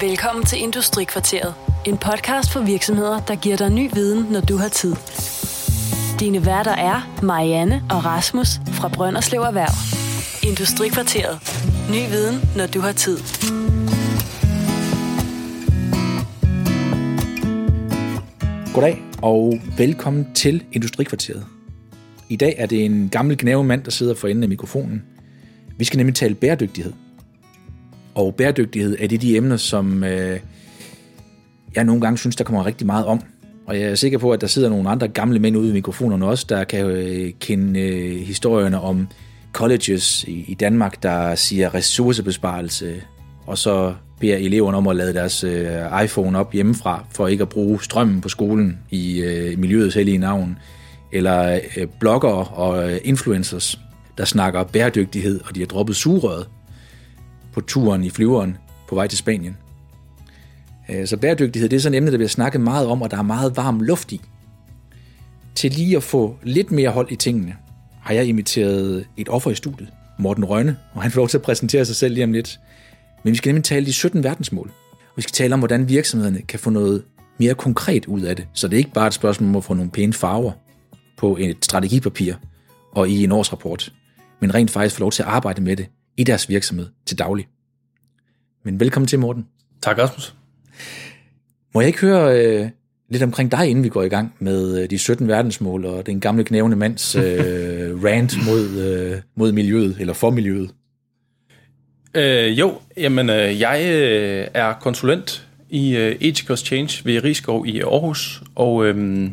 Velkommen til Industrikvarteret. En podcast for virksomheder, der giver dig ny viden, når du har tid. Dine værter er Marianne og Rasmus fra Brønderslev Erhverv. Industrikvarteret. Ny viden, når du har tid. Goddag og velkommen til Industrikvarteret. I dag er det en gammel gnavemand, der sidder for enden af mikrofonen. Vi skal nemlig tale bæredygtighed. Og bæredygtighed er det de emner, som øh, jeg nogle gange synes, der kommer rigtig meget om. Og jeg er sikker på, at der sidder nogle andre gamle mænd ude i mikrofonerne også, der kan øh, kende øh, historierne om colleges i, i Danmark, der siger ressourcebesparelse, og så beder eleverne om at lade deres øh, iPhone op hjemmefra, for ikke at bruge strømmen på skolen i øh, miljøets hellige navn. Eller øh, bloggere og øh, influencers, der snakker bæredygtighed, og de har droppet sugerøret på turen i flyveren på vej til Spanien. Øh, så bæredygtighed det er sådan et emne, der bliver snakket meget om, og der er meget varm luft i. Til lige at få lidt mere hold i tingene, har jeg inviteret et offer i studiet, Morten Rønne, og han får lov til at præsentere sig selv lige om lidt. Men vi skal nemlig tale de 17 verdensmål. Og vi skal tale om, hvordan virksomhederne kan få noget mere konkret ud af det. Så det er ikke bare et spørgsmål om at få nogle pæne farver på et strategipapir og i en årsrapport, men rent faktisk få lov til at arbejde med det i deres virksomhed til daglig. Men velkommen til, Morten. Tak, Rasmus. Må jeg ikke høre øh, lidt omkring dig, inden vi går i gang med øh, de 17 verdensmål og den gamle knævende mands øh, rant mod, øh, mod miljøet, eller for miljøet? Øh, jo, jamen, øh, jeg øh, er konsulent i øh, Ethicos Change ved Rigskov i Aarhus, og øh,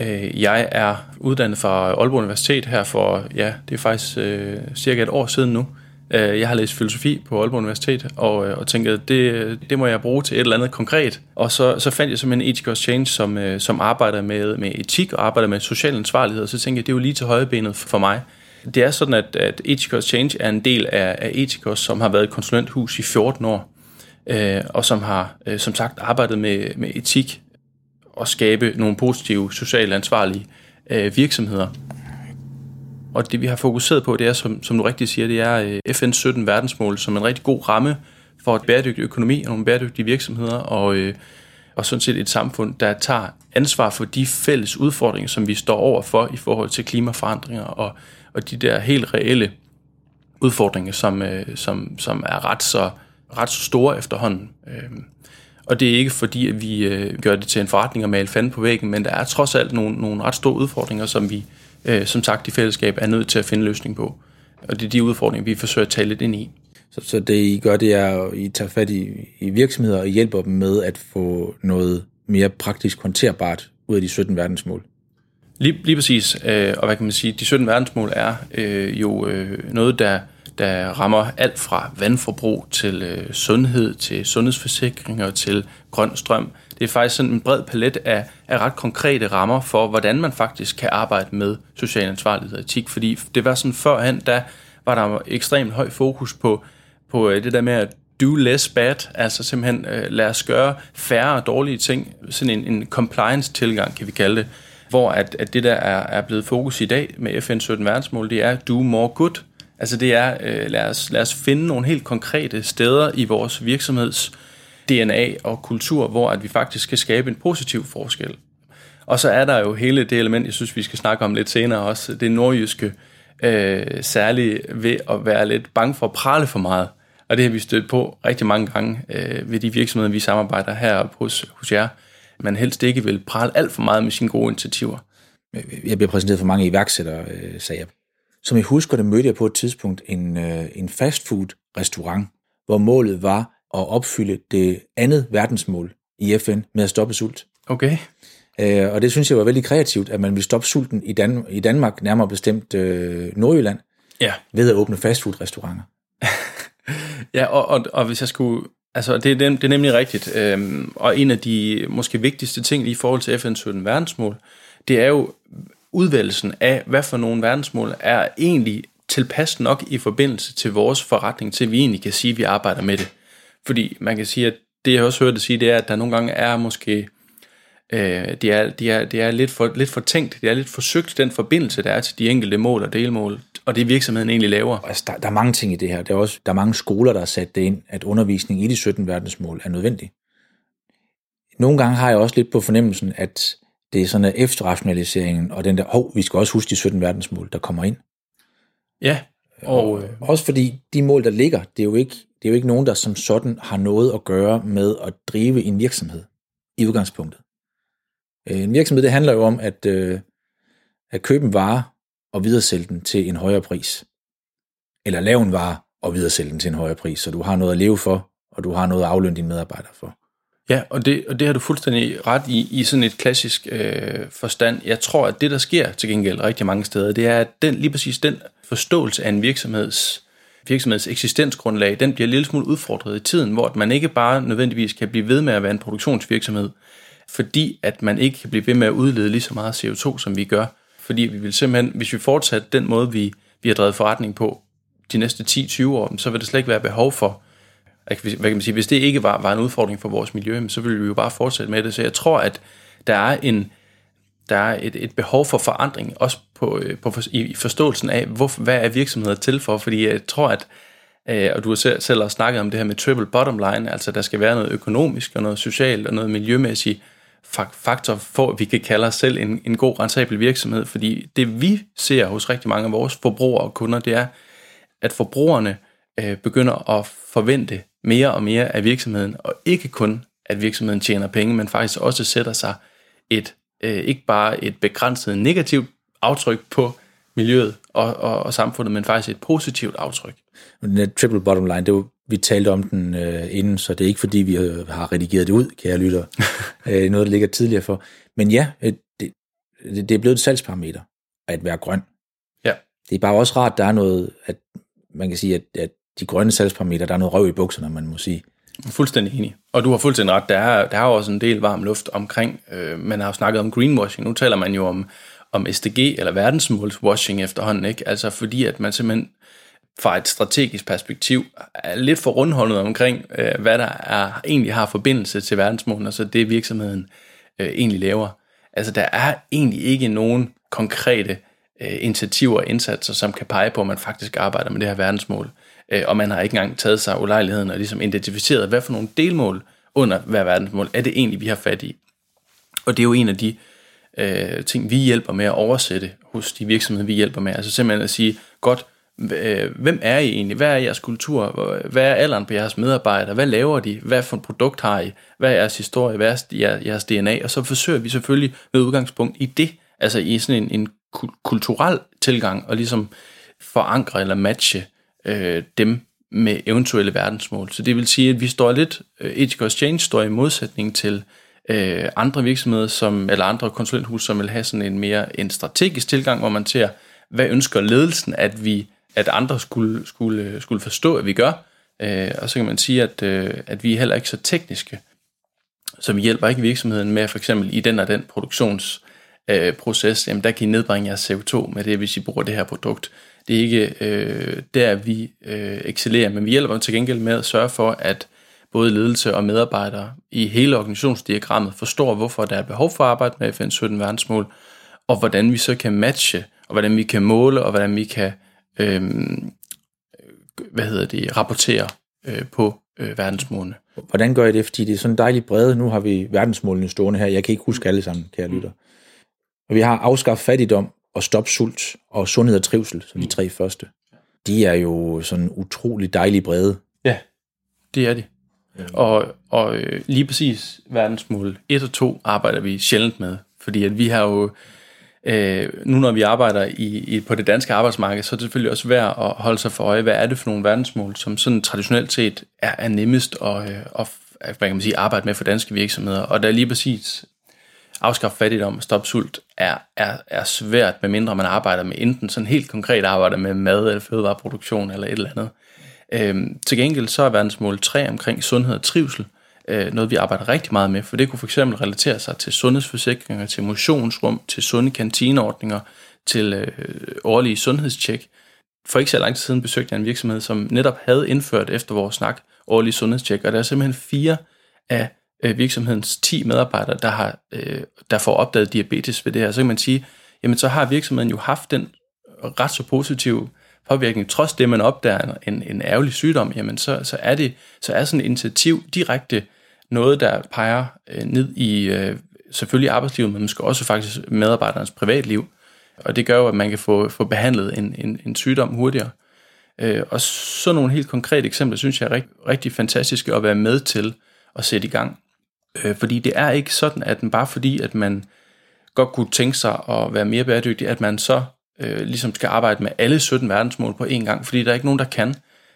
øh, jeg er uddannet fra Aalborg Universitet her for, ja, det er faktisk øh, cirka et år siden nu. Øh, Jeg har læst filosofi på Aalborg Universitet, og, øh, og tænkte, at det, det må jeg bruge til et eller andet konkret. Og så, så fandt jeg simpelthen Ethical Change, som, øh, som arbejder med, med etik og arbejder med social ansvarlighed, og så tænkte jeg, det er jo lige til højrebenet for mig. Det er sådan, at, at Ethicos Change er en del af, af Ethicos, som har været et konsulenthus i 14 år, øh, og som har øh, som sagt arbejdet med, med etik og skabe nogle positive, socialt ansvarlige øh, virksomheder. Og det vi har fokuseret på, det er, som, som du rigtig siger, det er øh, FN's 17 verdensmål som en rigtig god ramme for et bæredygtig økonomi og nogle bæredygtige virksomheder, og, øh, og sådan set et samfund, der tager ansvar for de fælles udfordringer, som vi står over for i forhold til klimaforandringer og, og de der helt reelle udfordringer, som, øh, som, som er ret så, ret så store efterhånden. Øh, og det er ikke fordi, at vi øh, gør det til en forretning at male fanden på væggen, men der er trods alt nogle, nogle ret store udfordringer, som vi øh, som sagt i fællesskab er nødt til at finde løsning på. Og det er de udfordringer, vi forsøger at tale lidt ind i. Så, så det I gør, det er, at I tager fat i, i virksomheder og hjælper dem med at få noget mere praktisk håndterbart ud af de 17 verdensmål. Lige, lige præcis, øh, og hvad kan man sige, de 17 verdensmål er øh, jo øh, noget, der, der rammer alt fra vandforbrug til øh, sundhed, til sundhedsforsikringer, til grøn strøm. Det er faktisk sådan en bred palet af, af ret konkrete rammer for, hvordan man faktisk kan arbejde med social ansvarlighed og etik, fordi det var sådan førhen, der var der ekstremt høj fokus på, på øh, det der med at do less bad, altså simpelthen øh, lad os gøre færre dårlige ting, sådan en, en compliance-tilgang, kan vi kalde det, hvor at, at det der er, er blevet fokus i dag med FN 17 verdensmål, det er do more good. Altså det er, øh, lad, os, lad os finde nogle helt konkrete steder i vores virksomheds DNA og kultur, hvor at vi faktisk kan skabe en positiv forskel. Og så er der jo hele det element, jeg synes, vi skal snakke om lidt senere også, det nordjyske, øh, særligt ved at være lidt bange for at prale for meget. Og det har vi stødt på rigtig mange gange øh, ved de virksomheder, vi samarbejder her hos, hos jer. Man helst ikke vil prale alt for meget med sine gode initiativer. Jeg bliver præsenteret for mange iværksættere, øh, sagde jeg. Som jeg husker, der mødte jeg på et tidspunkt en, øh, en fastfood restaurant, hvor målet var at opfylde det andet verdensmål i FN med at stoppe sult. Okay. Øh, og det synes jeg var vældig kreativt, at man ville stoppe sulten i, Dan- i Danmark, nærmere bestemt øh, Nordjylland, Ja. ved at åbne fastfood-restauranter. Ja, og, og, og hvis jeg skulle... Altså, det, er nem- det er nemlig rigtigt. Øhm, og en af de måske vigtigste ting i forhold til FN's 17 verdensmål, det er jo udvalgelsen af, hvad for nogle verdensmål er egentlig tilpas nok i forbindelse til vores forretning, til vi egentlig kan sige, at vi arbejder med det. Fordi man kan sige, at det jeg også hørte dig sige, det er, at der nogle gange er måske Øh, det, er, de er, det er lidt for, lidt for tænkt, det er lidt forsøgt, den forbindelse, der er til de enkelte mål og delmål, og det virksomheden egentlig laver. Altså, der, der er mange ting i det her. Der er også der er mange skoler, der har sat det ind, at undervisning i de 17 verdensmål er nødvendig. Nogle gange har jeg også lidt på fornemmelsen, at det er sådan, at efterrationaliseringen og den der, hov, vi skal også huske de 17 verdensmål, der kommer ind. Ja, og, øh, også fordi de mål, der ligger, det er, jo ikke, det er jo ikke nogen, der som sådan har noget at gøre med at drive en virksomhed i udgangspunktet. Øh, en virksomhed, det handler jo om at, øh, at købe en vare og videresælge den til en højere pris. Eller lave en vare og videresælge den til en højere pris, så du har noget at leve for, og du har noget at aflønne dine medarbejdere for. Ja, og det, og det har du fuldstændig ret i, i sådan et klassisk øh, forstand. Jeg tror, at det, der sker til gengæld rigtig mange steder, det er, at den, lige præcis den forståelse af en virksomheds, virksomheds eksistensgrundlag, den bliver en lille smule udfordret i tiden, hvor man ikke bare nødvendigvis kan blive ved med at være en produktionsvirksomhed, fordi at man ikke kan blive ved med at udlede lige så meget CO2, som vi gør. Fordi vi vil simpelthen, hvis vi fortsætter den måde, vi, vi har drevet forretning på de næste 10-20 år, så vil der slet ikke være behov for hvad kan man sige, hvis det ikke var, var en udfordring for vores miljø, så ville vi jo bare fortsætte med det. Så jeg tror, at der er en der er et, et behov for forandring, også på, øh, på, i forståelsen af, hvor, hvad er virksomheder til for, fordi jeg tror, at, øh, og du har selv, selv også snakket om det her med triple bottom line, altså der skal være noget økonomisk og noget socialt og noget miljømæssigt faktor for, at vi kan kalde os selv en, en god rentabel virksomhed, fordi det vi ser hos rigtig mange af vores forbrugere og kunder, det er, at forbrugerne øh, begynder at forvente mere og mere af virksomheden, og ikke kun, at virksomheden tjener penge, men faktisk også sætter sig et, øh, ikke bare et begrænset negativt aftryk på miljøet og, og, og samfundet, men faktisk et positivt aftryk. Den der triple bottom line, det var, vi talte om den øh, inden, så det er ikke fordi, vi har redigeret det ud, kære lytter. øh, noget, der ligger tidligere for. Men ja, øh, det, det er blevet et salgsparameter at være grøn. Ja. Det er bare også rart, der er noget, at man kan sige, at, at de grønne salgsparametre, der er noget røv i bukserne, man må sige. Fuldstændig enig. Og du har fuldstændig ret. Der er, der er også en del varm luft omkring. Øh, man har jo snakket om greenwashing. Nu taler man jo om, om SDG eller verdensmålswashing efterhånden. Ikke? Altså fordi, at man simpelthen fra et strategisk perspektiv er lidt for rundhåndet omkring, øh, hvad der er, egentlig har forbindelse til verdensmålene, altså det virksomheden øh, egentlig laver. Altså der er egentlig ikke nogen konkrete øh, initiativer og indsatser, som kan pege på, at man faktisk arbejder med det her verdensmål øh, og man har ikke engang taget sig ulejligheden og ligesom identificeret, hvad for nogle delmål under hver verdensmål er det egentlig, vi har fat i. Og det er jo en af de øh, ting, vi hjælper med at oversætte hos de virksomheder, vi hjælper med. Altså simpelthen at sige, godt, øh, hvem er I egentlig? Hvad er jeres kultur? Hvad er alderen på jeres medarbejdere? Hvad laver de? Hvad for et produkt har I? Hvad er jeres historie? Hvad er jeres DNA? Og så forsøger vi selvfølgelig med udgangspunkt i det, altså i sådan en, en kulturel tilgang, og ligesom forankre eller matche øh, dem med eventuelle verdensmål. Så det vil sige, at vi står lidt, øh, Ethical Exchange står i modsætning til øh, andre virksomheder, som, eller andre konsulenthus, som vil have sådan en mere en strategisk tilgang, hvor man ser, hvad ønsker ledelsen, at vi at andre skulle, skulle, skulle forstå, at vi gør. Øh, og så kan man sige, at, øh, at vi er heller ikke så tekniske. Så vi hjælper ikke virksomheden med, for eksempel i den og den produktionsproces, øh, jamen der kan I nedbringe jeres CO2 med det, hvis I bruger det her produkt. Det er ikke øh, der, vi øh, excellerer, men vi hjælper til gengæld med at sørge for, at både ledelse og medarbejdere i hele organisationsdiagrammet forstår, hvorfor der er behov for at arbejde med FN's 17 verdensmål, og hvordan vi så kan matche, og hvordan vi kan måle, og hvordan vi kan øh, hvad hedder det, rapportere øh, på øh, verdensmålene. Hvordan gør I det? Fordi det er sådan dejligt brede. Nu har vi verdensmålene stående her. Jeg kan ikke huske alle sammen, kære lytter. Og vi har afskaffet fattigdom, og stop sult og sundhed og trivsel, som de tre første. De er jo sådan utrolig dejlige brede. Ja, det er de. Og, og øh, lige præcis verdensmål 1 og 2 arbejder vi sjældent med, fordi at vi har jo, øh, nu når vi arbejder i, i, på det danske arbejdsmarked, så er det selvfølgelig også værd at holde sig for øje, hvad er det for nogle verdensmål, som sådan traditionelt set er, er nemmest at, øh, at hvad kan man sige, arbejde med for danske virksomheder. Og der er lige præcis afskaffe fattigdom og stoppe sult er, er, er svært, medmindre man arbejder med enten sådan helt konkret arbejder med mad eller fødevareproduktion eller et eller andet. Øhm, til gengæld så er verdensmål 3 omkring sundhed og trivsel øh, noget, vi arbejder rigtig meget med, for det kunne for eksempel relatere sig til sundhedsforsikringer, til motionsrum, til sunde kantineordninger, til øh, årlige sundhedstjek. For ikke så lang tid siden besøgte jeg en virksomhed, som netop havde indført efter vores snak årlige sundhedstjek, og der er simpelthen fire af øh, virksomhedens 10 medarbejdere, der, har, øh, der får opdaget diabetes ved det her, så kan man sige, jamen så har virksomheden jo haft den ret så positiv påvirkning, trods det, man opdager en, en ærgerlig sygdom, jamen så, så, er det, så er sådan et initiativ direkte noget, der peger øh, ned i øh, selvfølgelig arbejdslivet, men måske også faktisk medarbejdernes privatliv. Og det gør jo, at man kan få, få behandlet en, en, en sygdom hurtigere. Øh, og sådan nogle helt konkrete eksempler, synes jeg er rigtig, rigtig fantastiske at være med til at sætte i gang. Øh, fordi det er ikke sådan, at bare fordi, at man godt kunne tænke sig at være mere bæredygtig, at man så øh, ligesom skal arbejde med alle 17 verdensmål på én gang, fordi der er ikke nogen, der kan.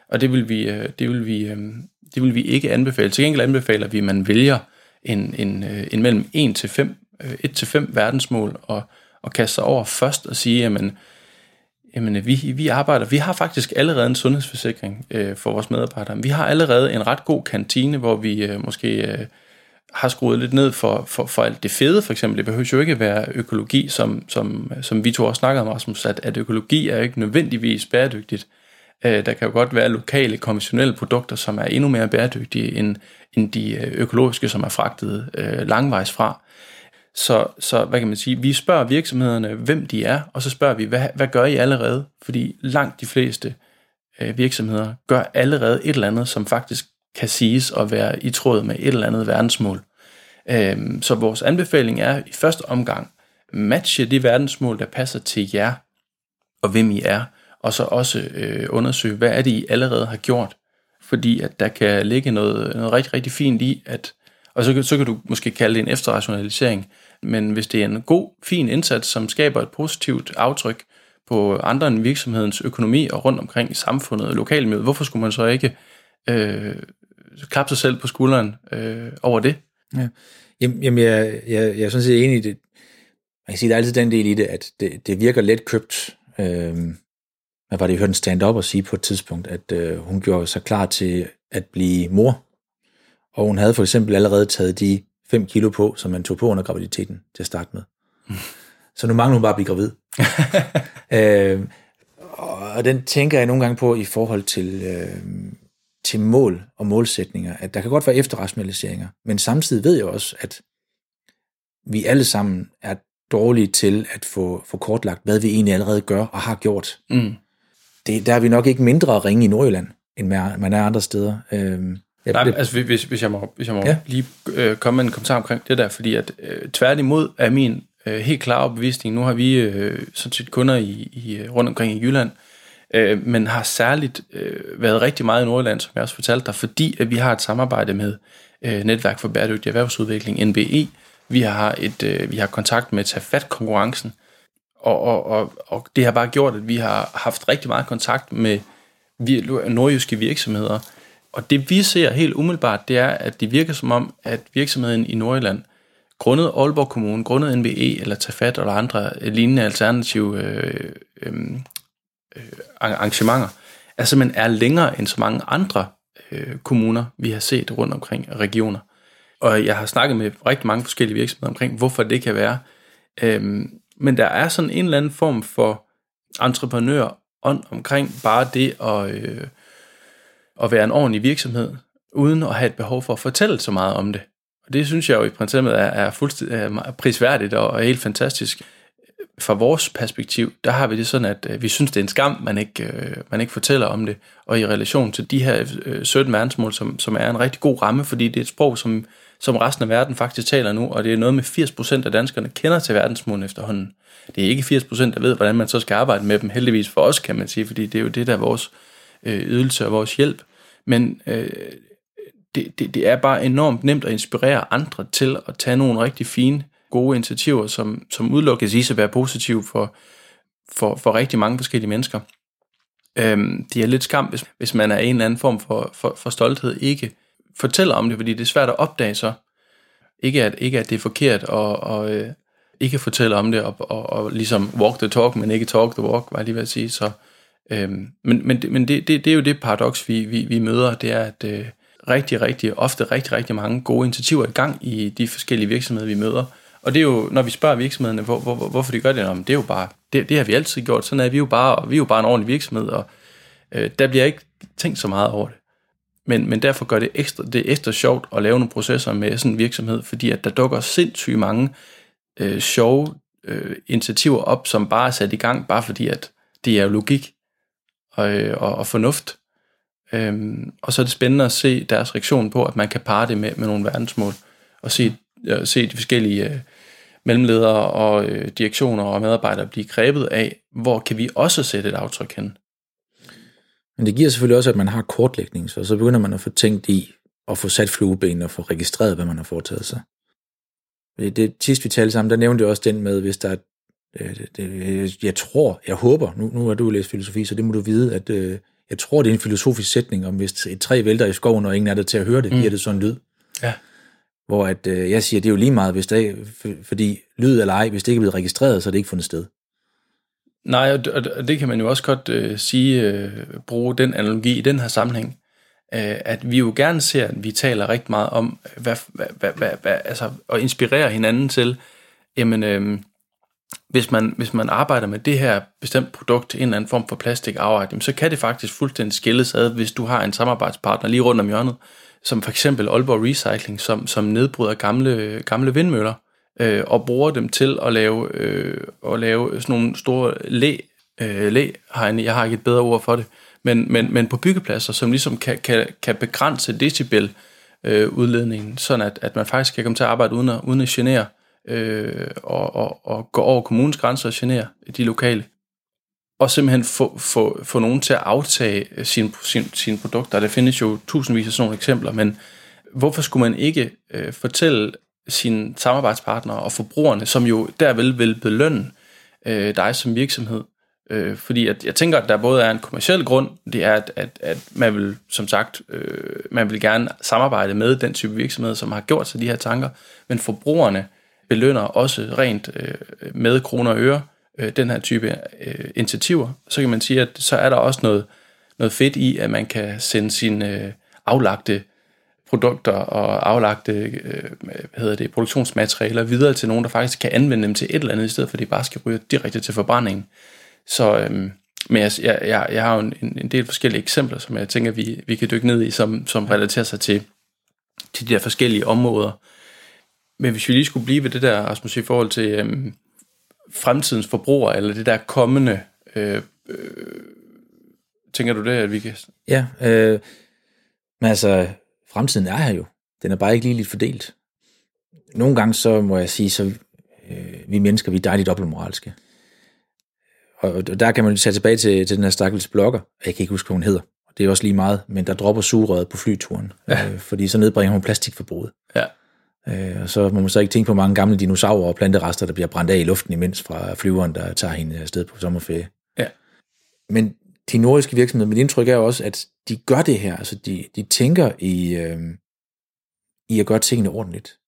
Og det vil vi, øh, det vil vi, øh, det vil vi ikke anbefale. Til gengæld anbefaler vi, at man vælger en, en, øh, en mellem 1 til 5, øh, 1 til 5 verdensmål og, og kaste sig over først og sige, jamen, jamen vi, vi arbejder, vi har faktisk allerede en sundhedsforsikring øh, for vores medarbejdere. Vi har allerede en ret god kantine, hvor vi øh, måske øh, har skruet lidt ned for, for, for alt det fede, for eksempel. Det behøver jo ikke være økologi, som, som, som vi to også snakkede om, Rasmus, at, at økologi er ikke nødvendigvis bæredygtigt. Øh, der kan jo godt være lokale, konventionelle produkter, som er endnu mere bæredygtige end, end de øh, økologiske, som er fragtet øh, langvejs fra. Så, så hvad kan man sige, vi spørger virksomhederne, hvem de er, og så spørger vi, hvad, hvad gør I allerede? Fordi langt de fleste øh, virksomheder gør allerede et eller andet, som faktisk kan siges at være i tråd med et eller andet verdensmål. Øh, så vores anbefaling er i første omgang, matche de verdensmål, der passer til jer, og hvem I er, og så også øh, undersøge, hvad er det, I allerede har gjort. Fordi at der kan ligge noget, noget rigtig, rigtig fint i, at, og så, så kan du måske kalde det en efterrationalisering, men hvis det er en god, fin indsats, som skaber et positivt aftryk på andre end virksomhedens økonomi og rundt omkring i samfundet og lokalmiljøet, hvorfor skulle man så ikke øh, klappe sig selv på skulderen øh, over det? Ja. Jamen, jeg, jeg, jeg er sådan set enig i det. Man kan sige, der er altid den del i det, at det, det virker let købt. Øh, hvad var det, jeg hørte en stand-up og sige på et tidspunkt, at øh, hun gjorde sig klar til at blive mor. Og hun havde for eksempel allerede taget de 5 kilo på, som man tog på under graviditeten til at starte med. Mm. Så nu mangler hun bare at blive gravid. øh, og den tænker jeg nogle gange på i forhold til, øh, til mål og målsætninger, at der kan godt være efterrationaliseringer, men samtidig ved jeg også, at vi alle sammen er dårlige til at få, få kortlagt, hvad vi egentlig allerede gør og har gjort. Mm det, der er vi nok ikke mindre ringe i Nordjylland, end man er andre steder. Øhm, ja, Nej, det, altså hvis, hvis jeg må, hvis jeg må ja. lige øh, komme med en kommentar omkring det der, fordi at øh, tværtimod er min øh, helt klare opbevisning, nu har vi øh, sådan set kunder i, i, øh, rundt omkring i Jylland, øh, men har særligt øh, været rigtig meget i Nordjylland, som jeg også fortalte dig, fordi at vi har et samarbejde med øh, Netværk for Bæredygtig Erhvervsudvikling, NBE. Vi har, et, øh, vi har kontakt med Tafat-konkurrencen, og, og, og, og det har bare gjort, at vi har haft rigtig meget kontakt med nordjyske virksomheder. Og det vi ser helt umiddelbart, det er, at det virker som om, at virksomheden i Nordjylland, grundet Aalborg Kommune, grundet NBE eller Tafat eller andre lignende alternative øh, øh, øh, arrangementer, er simpelthen er længere end så mange andre øh, kommuner, vi har set rundt omkring regioner. Og jeg har snakket med rigtig mange forskellige virksomheder omkring, hvorfor det kan være. Øhm, men der er sådan en eller anden form for entreprenør ånd omkring bare det at, øh, at være en ordentlig virksomhed, uden at have et behov for at fortælle så meget om det. Og det synes jeg jo i princippet er, er fuldstændig er prisværdigt og og helt fantastisk. Fra vores perspektiv, der har vi det sådan, at øh, vi synes, det er en skam, man ikke, øh, man ikke fortæller om det. Og i relation til de her øh, 17 verdensmål, som, som er en rigtig god ramme, fordi det er et sprog, som som resten af verden faktisk taler nu, og det er noget med 80% af danskerne kender til verdensmålene efterhånden. Det er ikke 80%, der ved, hvordan man så skal arbejde med dem, heldigvis for os, kan man sige, fordi det er jo det, der er vores øh, ydelse og vores hjælp. Men øh, det, det, det er bare enormt nemt at inspirere andre til at tage nogle rigtig fine, gode initiativer, som, som udelukkes i at være positive for, for, for rigtig mange forskellige mennesker. Øhm, det er lidt skam, hvis, hvis man er en eller anden form for, for, for stolthed ikke fortæller om det, fordi det er svært at opdage så. Ikke at, ikke at det er forkert og, og øh, ikke fortælle om det og, og, og ligesom walk the talk, men ikke talk the walk, var jeg lige ved at sige. Så, øhm, men men, men det, det, det er jo det paradoks, vi, vi, vi møder, det er, at øh, rigtig, rigtig, ofte rigtig, rigtig mange gode initiativer i gang i de forskellige virksomheder, vi møder. Og det er jo, når vi spørger virksomhederne, hvor, hvor, hvorfor de gør det, det er jo bare, det, det har vi altid gjort, sådan er vi jo bare, vi er jo bare en ordentlig virksomhed, og øh, der bliver ikke tænkt så meget over det. Men, men derfor gør det ekstra, det er ekstra sjovt at lave nogle processer med sådan en virksomhed, fordi at der dukker sindssygt mange øh, sjove øh, initiativer op, som bare er sat i gang, bare fordi at det er logik og, øh, og, og fornuft. Øhm, og så er det spændende at se deres reaktion på, at man kan parre det med, med nogle verdensmål, og se, øh, se de forskellige øh, mellemledere og øh, direktioner og medarbejdere blive grebet af, hvor kan vi også sætte et aftryk hen. Men det giver selvfølgelig også, at man har kortlægning, så så begynder man at få tænkt i at få sat flueben og få registreret, hvad man har foretaget sig. Det, det sidst vi talte sammen, der nævnte jeg også den med, hvis der er, det, det, jeg tror, jeg håber, nu, nu har du læst filosofi, så det må du vide, at øh, jeg tror, det er en filosofisk sætning, om hvis et træ vælter i skoven, og ingen er der til at høre det, mm. giver det sådan en lyd. Ja. Hvor at, øh, jeg siger, det er jo lige meget, hvis det er, fordi lyd eller ej, hvis det ikke er blevet registreret, så er det ikke fundet sted. Nej, og det, det kan man jo også godt øh, sige, øh, bruge den analogi i den her sammenhæng, øh, at vi jo gerne ser, at vi taler rigtig meget om, hvad, hvad, hvad, hvad, hvad, altså, at inspirere hinanden til, jamen, øh, hvis man, hvis man arbejder med det her bestemt produkt, en eller anden form for plastikafretning, så kan det faktisk fuldstændig skilles ad, hvis du har en samarbejdspartner lige rundt om hjørnet, som for eksempel Aalborg Recycling, som, som nedbryder gamle, gamle vindmøller, øh, og bruger dem til at lave, øh, at lave sådan nogle store læ, øh, læ. Jeg har ikke et bedre ord for det, men, men, men på byggepladser, som ligesom kan, kan, kan begrænse decibel øh, udledningen, sådan at, at man faktisk kan komme til at arbejde uden at, uden at genere øh, og, og, og gå over kommunens grænser og genere de lokale. Og simpelthen få, få, få nogen til at aftage sine, sin, sine produkter. Der findes jo tusindvis af sådan nogle eksempler, men hvorfor skulle man ikke øh, fortælle sine samarbejdspartnere og forbrugerne, som jo derved vil belønne øh, dig som virksomhed. Øh, fordi at jeg tænker, at der både er en kommersiel grund, det er, at, at, at man vil, som sagt, øh, man vil gerne samarbejde med den type virksomhed, som har gjort sig de her tanker, men forbrugerne belønner også rent øh, med kroner og øre øh, Øh, den her type øh, initiativer. Så kan man sige, at så er der også noget, noget fedt i, at man kan sende sine øh, aflagte produkter og aflagte øh, hvad hedder det, produktionsmaterialer videre til nogen, der faktisk kan anvende dem til et eller andet, i stedet for at de bare skal ryge direkte til forbrændingen. Så øh, men jeg, jeg, jeg har jo en, en del forskellige eksempler, som jeg tænker, vi, vi kan dykke ned i, som, som relaterer sig til, til de der forskellige områder. Men hvis vi lige skulle blive ved det der, Rasmus, i forhold til øhm, fremtidens forbrugere, eller det der kommende, øh, øh, tænker du det, at vi kan... Ja, øh, men altså, fremtiden er her jo. Den er bare ikke lige lidt fordelt. Nogle gange så må jeg sige, så øh, vi mennesker, vi er dejligt dobbeltmoralske. Og der kan man tage tilbage til, til den her stakkels blogger. Jeg kan ikke huske, hvad hun hedder. Det er også lige meget, men der dropper sugerøret på flyturen. Ja. Øh, fordi så nedbringer hun plastikforbruget. Ja. Øh, og så må man så ikke tænke på mange gamle dinosaurer og planterester, der bliver brændt af i luften imens fra flyveren, der tager hende afsted på sommerferie. Ja. Men de nordiske virksomheder, mit indtryk er også, at de gør det her. Altså de, de tænker i, øh, i at gøre tingene ordentligt.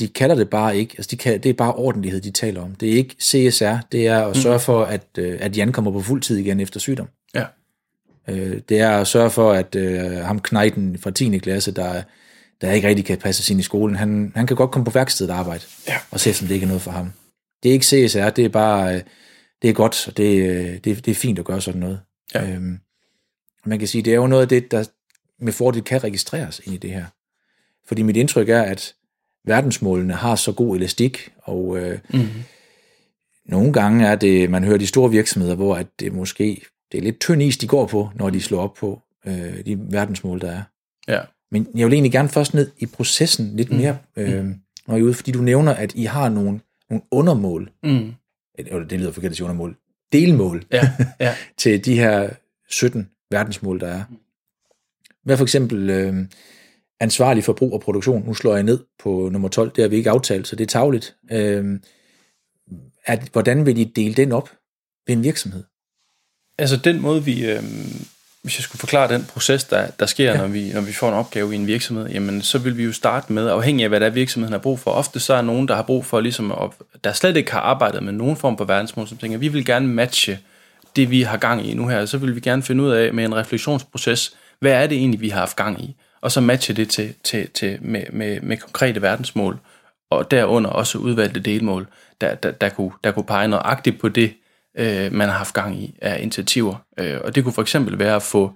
De kalder det bare ikke, altså de kan, det er bare ordentlighed, de taler om. Det er ikke CSR, det er at sørge for, at, øh, at Jan kommer på fuld tid igen efter sygdom. Ja. Øh, det er at sørge for, at øh, ham knejten fra 10. klasse, der, der ikke rigtig kan passe ind i skolen, han, han kan godt komme på værkstedet og arbejde, ja. og se, om det ikke er noget for ham. Det er ikke CSR, det er bare, øh, det er godt, og det, øh, det, det er fint at gøre sådan noget. Ja. Øhm, man kan sige, det er jo noget af det, der med fordel kan registreres ind i det her. Fordi mit indtryk er, at verdensmålene har så god elastik, og øh, mm-hmm. nogle gange er det, man hører de store virksomheder, hvor at det måske, det er lidt tynd is, de går på, når de slår op på øh, de verdensmål, der er. Ja. Men jeg vil egentlig gerne først ned i processen lidt mm. mere, øh, når I er ude, fordi du nævner, at I har nogle, nogle undermål, Mm. eller det lyder forkert at sige undermål, delmål Ja, ja. til de her 17 verdensmål, der er. Hvad for eksempel øh, ansvarlig forbrug og produktion? Nu slår jeg ned på nummer 12, det har vi ikke aftalt, så det er tavligt. Øh, at, hvordan vil I dele den op ved en virksomhed? Altså den måde, vi, øh, hvis jeg skulle forklare den proces, der, der sker, ja. Når, vi, når vi får en opgave i en virksomhed, jamen så vil vi jo starte med, afhængig af hvad der er, virksomheden har brug for. Ofte så er nogen, der har brug for, ligesom at, der slet ikke har arbejdet med nogen form for verdensmål, som tænker, vi vil gerne matche det, vi har gang i nu her. Så vil vi gerne finde ud af med en refleksionsproces, hvad er det egentlig, vi har haft gang i? Og så matche det til, til, til med, med, med konkrete verdensmål, og derunder også udvalgte delmål, der, der, der, kunne, der kunne pege nøjagtigt på det, øh, man har haft gang i af initiativer. Øh, og det kunne for eksempel være at få,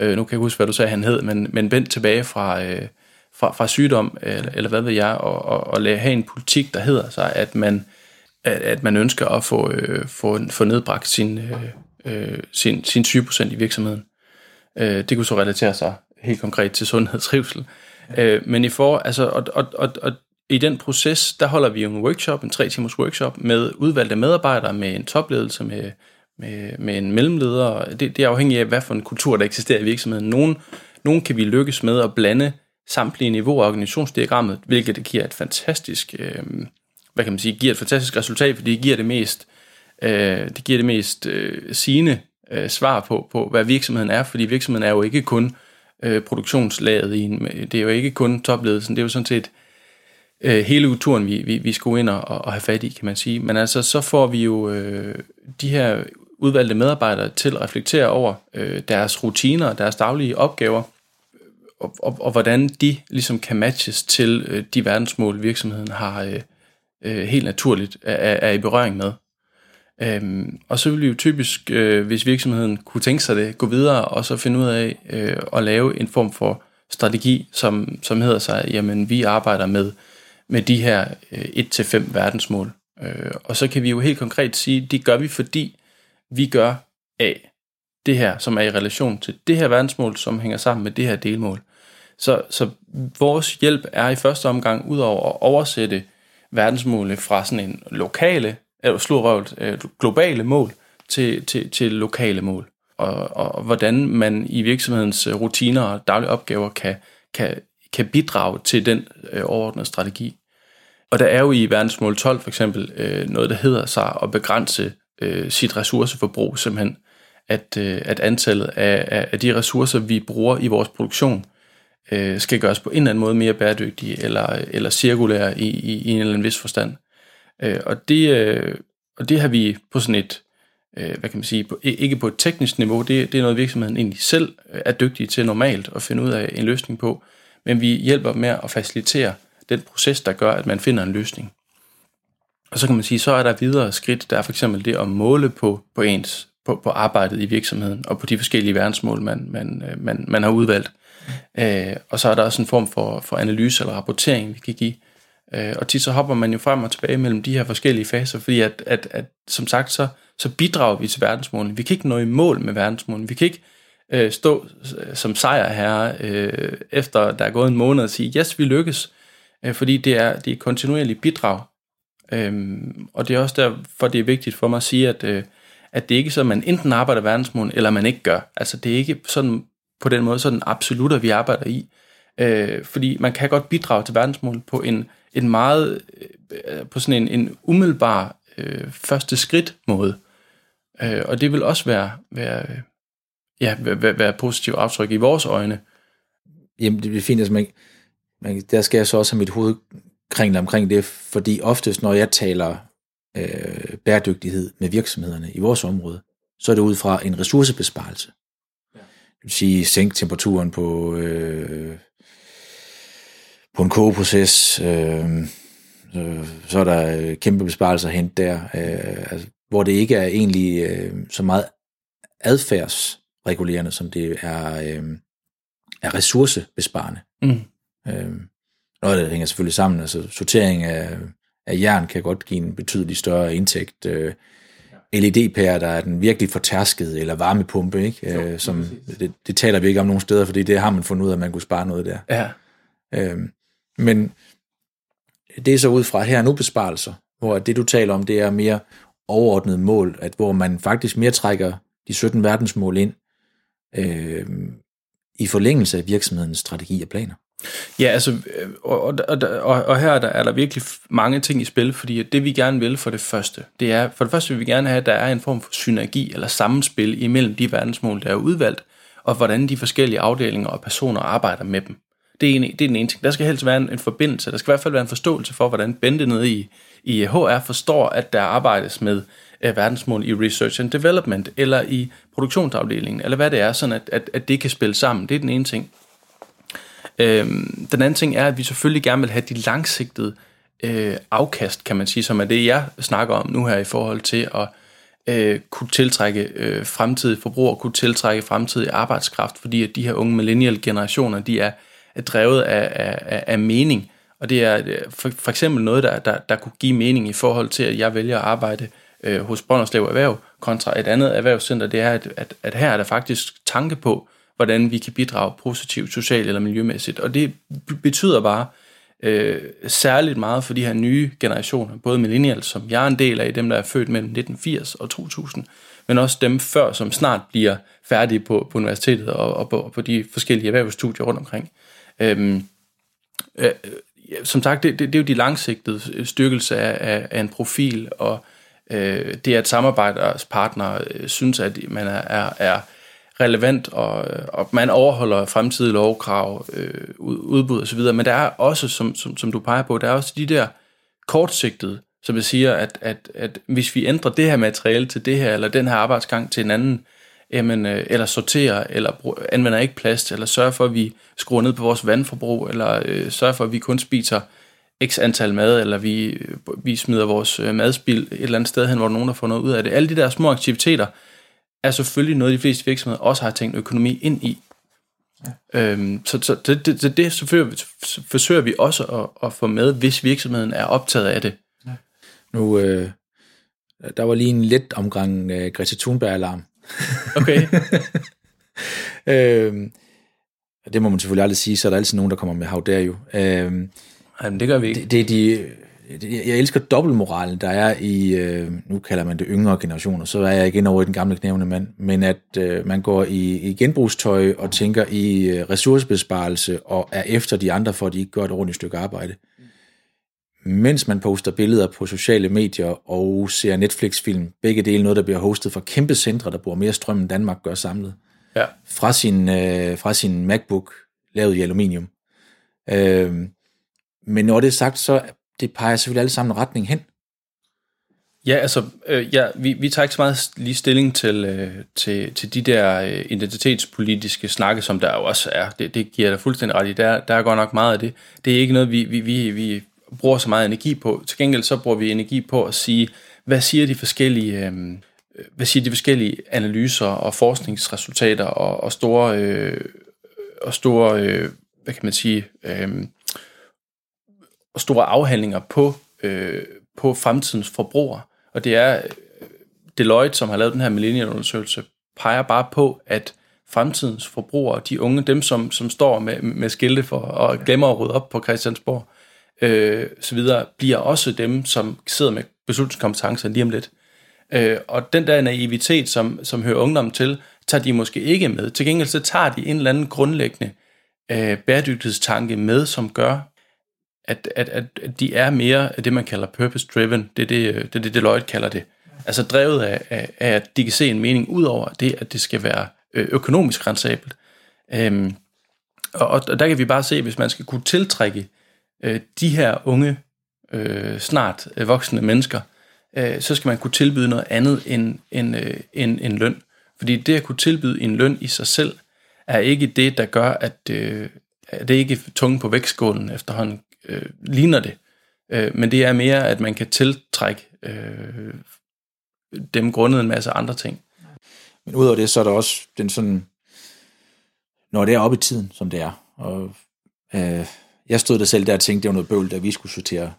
øh, nu kan jeg huske, hvad du sagde, han hed, men, men vendt tilbage fra, øh, fra, fra sygdom, eller, eller hvad ved jeg, og, og, og have en politik, der hedder sig, at man at, at man ønsker at få, øh, få, få nedbragt sin, øh, øh sin, sin sygeprocent i virksomheden. Øh, det kunne så relatere sig helt konkret til sundhed og trivsel. Ja. Øh, men i for, altså, og, og, og, og i den proces, der holder vi jo en workshop, en tre timers workshop, med udvalgte medarbejdere, med en topledelse, med, med, med en mellemleder. Det, det er afhængigt af, hvad for en kultur, der eksisterer i virksomheden. Nogen, nogen kan vi lykkes med at blande samtlige niveauer af organisationsdiagrammet, hvilket det giver et fantastisk, øh, hvad kan man sige, giver et fantastisk resultat, fordi det giver det mest, øh, det giver det mest øh, sigende øh, svar på, på, hvad virksomheden er, fordi virksomheden er jo ikke kun øh, produktionslaget i en, det er jo ikke kun topledelsen, det er jo sådan set øh, hele turen, vi, vi, vi skulle ind og, og have fat i, kan man sige. Men altså, så får vi jo øh, de her udvalgte medarbejdere til at reflektere over øh, deres rutiner, deres daglige opgaver, og, og, og hvordan de ligesom kan matches til øh, de verdensmål, virksomheden har øh, øh, helt naturligt er, er i berøring med. Øhm, og så vil vi jo typisk, øh, hvis virksomheden kunne tænke sig det, gå videre og så finde ud af øh, at lave en form for strategi, som, som hedder sig, jamen vi arbejder med, med de her øh, 1-5 verdensmål. Øh, og så kan vi jo helt konkret sige, det gør vi, fordi vi gør A, det her, som er i relation til det her verdensmål, som hænger sammen med det her delmål. Så, så vores hjælp er i første omgang, udover at oversætte verdensmålene fra sådan en lokale øh, eller slurrøvlt, øh, globale mål til, til, til lokale mål. Og, og, og hvordan man i virksomhedens øh, rutiner og daglige opgaver kan, kan, kan bidrage til den øh, overordnede strategi. Og der er jo i verdensmål 12 for eksempel øh, noget, der hedder sig at begrænse øh, sit ressourceforbrug, simpelthen at, øh, at antallet af, af de ressourcer, vi bruger i vores produktion, øh, skal gøres på en eller anden måde mere bæredygtige eller, eller cirkulære i, i, i en eller anden vis forstand. Øh, og, det, øh, og det har vi på sådan et, øh, hvad kan man sige, på, ikke på et teknisk niveau, det, det er noget virksomheden egentlig selv er dygtig til normalt at finde ud af en løsning på, men vi hjælper med at facilitere den proces, der gør, at man finder en løsning. Og så kan man sige, så er der videre skridt, der er for eksempel det at måle på, på ens på, på arbejdet i virksomheden og på de forskellige verdensmål, man, man, øh, man, man har udvalgt. Øh, og så er der også en form for, for analyse eller rapportering, vi kan give, Øh, og tit så hopper man jo frem og tilbage mellem de her forskellige faser, fordi at, at, at som sagt, så, så bidrager vi til verdensmålene. Vi kan ikke nå i mål med verdensmålene. Vi kan ikke øh, stå øh, som sejrherre, øh, efter der er gået en måned og sige, yes, vi lykkes, øh, fordi det er, det er kontinuerligt bidrag. Øhm, og det er også derfor, det er vigtigt for mig at sige, at, øh, at det ikke er så, at man enten arbejder verdensmålen, eller man ikke gør. Altså det er ikke sådan på den måde sådan absolut, at vi arbejder i. Øh, fordi man kan godt bidrage til verdensmål på en en meget, øh, på sådan en, en umiddelbar øh, første skridt måde. Øh, og det vil også være, være, ja, være, være positivt aftryk i vores øjne. Jamen, det er fint, altså man, man, der skal jeg så også have mit hoved kringle omkring det, fordi oftest, når jeg taler øh, bæredygtighed med virksomhederne i vores område, så er det ud fra en ressourcebesparelse. Ja. Det vil sige, sænke temperaturen på øh, på en kogeproces, øh, øh, så er der kæmpe besparelser hent der, øh, altså, hvor det ikke er egentlig øh, så meget adfærdsregulerende, som det er, øh, er ressourcebesparende. Mm. Øh, noget af det hænger selvfølgelig sammen, altså sortering af, af jern kan godt give en betydelig større indtægt. Øh, LED-pærer, der er den virkelig fortærskede, eller varmepumpe, ikke? Jo, øh, som, det, det taler vi ikke om nogen steder, fordi det har man fundet ud af, at man kunne spare noget der. Ja. Øh, men det er så ud fra her nu besparelser, hvor det du taler om, det er mere overordnet mål, at hvor man faktisk mere trækker de 17 verdensmål ind øh, i forlængelse af virksomhedens strategi og planer. Ja, altså, øh, og, og, og, og her er der, er der virkelig mange ting i spil, fordi det vi gerne vil for det første, det er, for det første vil vi gerne have, at der er en form for synergi eller sammenspil imellem de verdensmål, der er udvalgt, og hvordan de forskellige afdelinger og personer arbejder med dem. Det er, en, det er den ene ting. Der skal helst være en, en forbindelse. Der skal i hvert fald være en forståelse for, hvordan Bente nede i, i HR forstår, at der arbejdes med uh, verdensmål i research and development, eller i produktionsafdelingen, eller hvad det er, sådan at, at, at det kan spille sammen. Det er den ene ting. Øhm, den anden ting er, at vi selvfølgelig gerne vil have de langsigtede øh, afkast, kan man sige, som er det, jeg snakker om nu her i forhold til at øh, kunne tiltrække øh, fremtidige forbrugere, kunne tiltrække fremtidig arbejdskraft, fordi at de her unge millennial generationer, de er er drevet af, af, af mening, Og det er øh, for, for eksempel noget, der, der, der kunne give mening i forhold til, at jeg vælger at arbejde øh, hos Brønderslev Erhverv kontra et andet erhvervscenter, det er, at, at, at her er der faktisk tanke på, hvordan vi kan bidrage positivt, socialt eller miljømæssigt. Og det betyder bare øh, særligt meget for de her nye generationer, både millennials, som jeg er en del af, dem der er født mellem 1980 og 2000, men også dem før, som snart bliver færdige på, på universitetet og, og på, på de forskellige erhvervsstudier rundt omkring. Øhm, øh, som sagt, det, det, det er jo de langsigtede øh, styrkelse af, af, af en profil, og øh, det at samarbejdspartnere øh, synes, at man er, er, er relevant, og, og man overholder fremtidige lovkrav, øh, udbud osv., men der er også, som, som, som du peger på, der er også de der kortsigtede, som jeg siger, at, at, at hvis vi ændrer det her materiale til det her, eller den her arbejdsgang til en anden, jamen, øh, eller sorterer, eller anvender ikke plast, eller sørger for, at vi skruer ned på vores vandforbrug, eller øh, sørger for, at vi kun spiser x antal mad, eller vi, øh, vi smider vores øh, madspil et eller andet sted hen, hvor nogen har fået noget ud af det. Alle de der små aktiviteter er selvfølgelig noget, de fleste virksomheder også har tænkt økonomi ind i. Ja. Øhm, så så det, det, det, det forsøger, vi også at, at få med, hvis virksomheden er optaget af det. Ja. Nu, øh, der var lige en let omgang øh, Greta Thunberg-alarm. Okay. øhm, det må man selvfølgelig aldrig sige, så er der altid nogen, der kommer med dare you. Øhm, Jamen, det gør vi ikke. Det, det, de, jeg elsker dobbeltmoralen, der er i, øh, nu kalder man det yngre generationer, så er jeg igen over i den gamle knævende mand, men at øh, man går i, i genbrugstøj og tænker i øh, ressourcebesparelse og er efter de andre, for at de ikke gør et ordentligt stykke arbejde. Mens man poster billeder på sociale medier og ser Netflix-film, begge dele noget, der bliver hostet fra kæmpe centre, der bruger mere strøm end Danmark gør samlet, ja. fra, sin, øh, fra sin MacBook, lavet i aluminium. Øh, men når det er sagt, så det peger selvfølgelig alle sammen retning hen. Ja, altså, øh, ja, vi, vi tager ikke så meget lige stilling til, øh, til, til de der øh, identitetspolitiske snakke, som der jo også er. Det, det giver der fuldstændig ret i. Der, der er godt nok meget af det. Det er ikke noget, vi, vi, vi, vi bruger så meget energi på. Til gengæld så bruger vi energi på at sige, hvad siger de forskellige, øh, hvad siger de forskellige analyser og forskningsresultater og, og store, øh, og store øh, hvad kan man sige, øh, og store afhandlinger på, øh, på fremtidens forbrugere. Og det er Deloitte, som har lavet den her millennial-undersøgelse, peger bare på, at fremtidens forbrugere, de unge, dem som, som står med, med skilte for og glemmer at rydde op på Christiansborg, øh, så videre, bliver også dem, som sidder med beslutningskompetencer lige om lidt. Øh, og den der naivitet, som, som hører ungdommen til, tager de måske ikke med. Til gengæld så tager de en eller anden grundlæggende øh, bæredygtighedstanke med, som gør, at, at, at de er mere det, man kalder purpose-driven. Det er det, øh, det, det Deloitte kalder det. Altså drevet af, af, af, at de kan se en mening ud over det, at det skal være øh, økonomisk rentabelt. Øhm, og, og der kan vi bare se, hvis man skal kunne tiltrække øh, de her unge, øh, snart øh, voksne mennesker, øh, så skal man kunne tilbyde noget andet end, end, øh, end, end løn. Fordi det at kunne tilbyde en løn i sig selv, er ikke det, der gør, at, øh, det er ikke tunge på vægtskålen efterhånden øh, ligner det. Øh, men det er mere, at man kan tiltrække øh, dem grundet en masse andre ting. Men udover det, så er der også den sådan, når det er oppe i tiden, som det er. Og, øh, jeg stod der selv der og tænkte, det var noget bøvl, da vi skulle sortere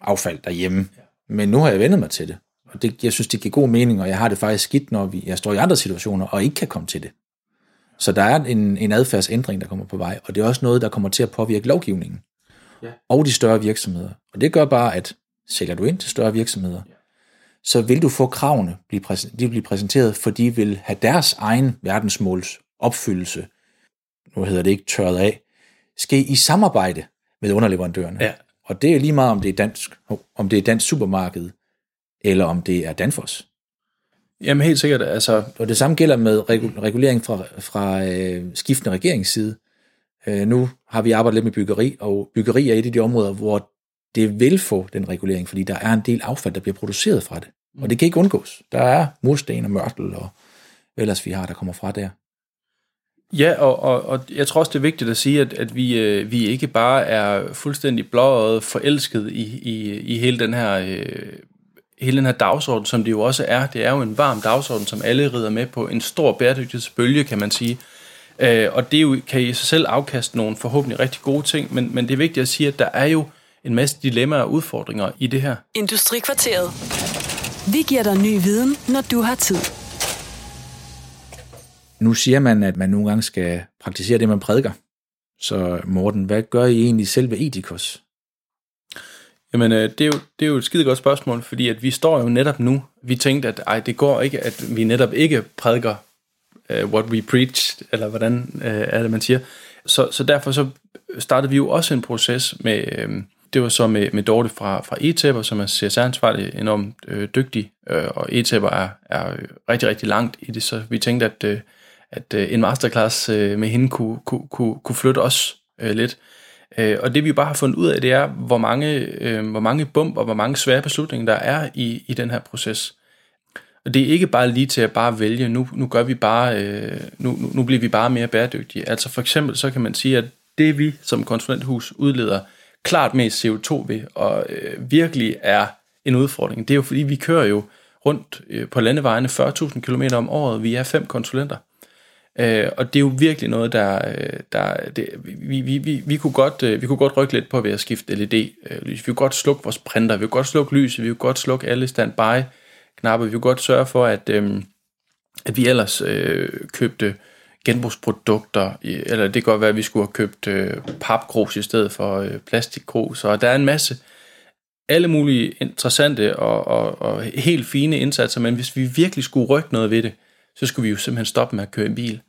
affald derhjemme. Ja. Men nu har jeg vendt mig til det. Og det, jeg synes, det giver god mening, og jeg har det faktisk skidt, når vi, jeg står i andre situationer og ikke kan komme til det. Så der er en, en adfærdsændring, der kommer på vej, og det er også noget, der kommer til at påvirke lovgivningen ja. og de større virksomheder. Og det gør bare, at sælger du ind til større virksomheder, ja. så vil du få kravene, blive de vil blive præsenteret, for de vil have deres egen verdensmåls opfyldelse, nu hedder det ikke tørret af, ske i samarbejde med underleverandørerne. Ja. Og det er lige meget, om det er dansk, om det er dansk supermarked, eller om det er Danfoss. Jamen helt sikkert. Altså... Og det samme gælder med regulering fra, fra øh, skiftende regeringsside. Øh, nu har vi arbejdet lidt med byggeri, og byggeri er et af de områder, hvor det vil få den regulering, fordi der er en del affald, der bliver produceret fra det. Og det kan ikke undgås. Der er mursten og mørtel og ellers vi har, der kommer fra der. Ja, og, og, og jeg tror også, det er vigtigt at sige, at, at vi, øh, vi ikke bare er fuldstændig blåøjet forelsket i, i, i hele den her øh, hele den her dagsorden, som det jo også er. Det er jo en varm dagsorden, som alle rider med på. En stor bæredygtighedsbølge, kan man sige. Øh, og det er jo, kan i sig selv afkaste nogle forhåbentlig rigtig gode ting, men, men det er vigtigt at sige, at der er jo en masse dilemmaer og udfordringer i det her. Industrikvarteret. Vi giver dig ny viden, når du har tid. Nu siger man, at man nogle gange skal praktisere det, man prædiker. Så Morten, hvad gør I egentlig selv ved Etikos? Jamen, øh, det er, jo, det er jo et skide godt spørgsmål, fordi at vi står jo netop nu. Vi tænkte, at ej, det går ikke, at vi netop ikke prædiker uh, what we preach, eller hvordan uh, er det, man siger. Så, så derfor så startede vi jo også en proces med, uh, det var så med, med Dorte fra, fra ETABER, som er CSR-ansvarlig, enormt øh, dygtig, øh, og ETABER er, er rigtig, rigtig langt i det, så vi tænkte, at, øh, at øh, en masterclass øh, med hende kunne, kunne, kunne, kunne flytte os øh, lidt. Øh, og det vi bare har fundet ud af, det er, hvor mange, øh, hvor mange bump og hvor mange svære beslutninger der er i, i den her proces. Og det er ikke bare lige til at bare vælge, nu, nu gør vi bare, øh, nu, nu, bliver vi bare mere bæredygtige. Altså for eksempel så kan man sige, at det vi som konsulenthus udleder klart mest CO2 ved, og øh, virkelig er en udfordring, det er jo fordi, vi kører jo rundt øh, på landevejene 40.000 km om året. Vi er fem konsulenter. Øh, og det er jo virkelig noget, der, øh, der det, vi, vi, vi, vi, kunne godt, øh, vi kunne godt rykke lidt på ved at skifte LED-lys. Øh, vi kunne godt slukke vores printer, vi kunne godt slukke lyset, vi kunne godt slukke alle standby standby-knapper, vi kunne godt sørge for, at, øh, at vi ellers øh, købte genbrugsprodukter, eller det kan godt være, at vi skulle have købt øh, papgrus i stedet for øh, plastikgrus, og der er en masse alle mulige interessante og, og, og helt fine indsatser, men hvis vi virkelig skulle rykke noget ved det, så skulle vi jo simpelthen stoppe med at køre i bil.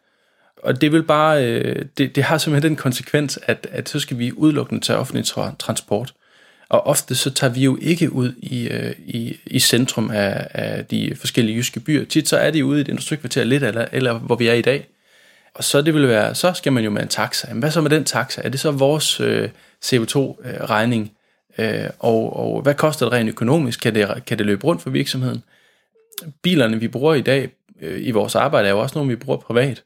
Og det vil bare, øh, det, det har simpelthen den konsekvens, at, at så skal vi udelukkende tage offentlig tra- transport. Og ofte så tager vi jo ikke ud i, øh, i, i centrum af, af de forskellige jyske byer. Tit så er det ude i et industrikvarter lidt, eller, eller hvor vi er i dag. Og så det vil være, så skal man jo med en taxa. Men hvad så med den taxa? Er det så vores øh, CO2-regning? Øh, og, og hvad koster det rent økonomisk? Kan det, kan det løbe rundt for virksomheden? Bilerne, vi bruger i dag øh, i vores arbejde, er jo også nogle, vi bruger privat.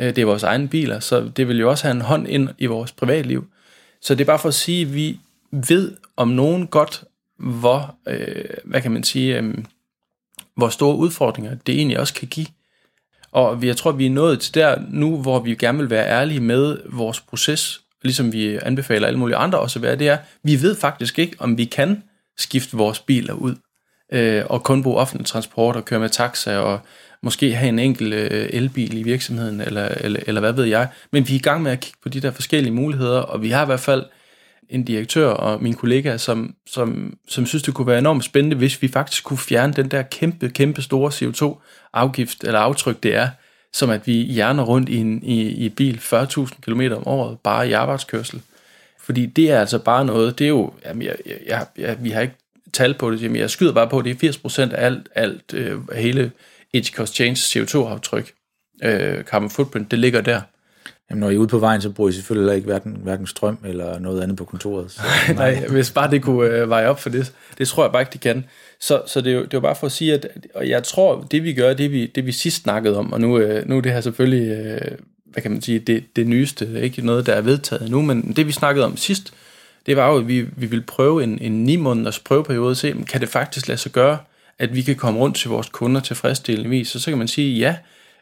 Øh, det er vores egne biler, så det vil jo også have en hånd ind i vores privatliv. Så det er bare for at sige, at vi ved om nogen godt, hvor, øh, hvad kan man sige, øh, hvor store udfordringer det egentlig også kan give. Og jeg tror, vi er nået til der nu, hvor vi gerne vil være ærlige med vores proces, ligesom vi anbefaler alle mulige andre også at være, det er, vi ved faktisk ikke, om vi kan skifte vores biler ud, øh, og kun bruge offentlig transport og køre med taxa, og måske have en enkelt øh, elbil i virksomheden, eller, eller, eller hvad ved jeg. Men vi er i gang med at kigge på de der forskellige muligheder, og vi har i hvert fald en direktør og min kollega, som, som, som synes, det kunne være enormt spændende, hvis vi faktisk kunne fjerne den der kæmpe, kæmpe store CO2-afgift eller aftryk, det er, som at vi hjerner rundt i en i, i bil 40.000 km om året, bare i arbejdskørsel. Fordi det er altså bare noget, det er jo, jamen jeg, jeg, jeg, vi har ikke tal på det, jamen jeg skyder bare på, at det er 80% af alt, alt øh, hele Edge Cost Change CO2-aftryk, øh, carbon footprint, det ligger der. Jamen, når I er ude på vejen, så bruger I selvfølgelig ikke hverken, hverken strøm eller noget andet på kontoret. Så, nej. nej, hvis bare det kunne øh, veje op for det, det tror jeg bare ikke, de kan. Så, så det, er jo, det er jo bare for at sige, at og jeg tror, det vi gør, det vi, det vi sidst snakkede om, og nu, øh, nu er det her selvfølgelig, øh, hvad kan man sige, det, det nyeste, ikke noget, der er vedtaget nu, men det vi snakkede om sidst, det var jo, at vi, vi ville prøve en, en 9 måneders prøveperiode, se, kan det faktisk lade sig gøre, at vi kan komme rundt til vores kunder tilfredsstillende vis, så så kan man sige, ja,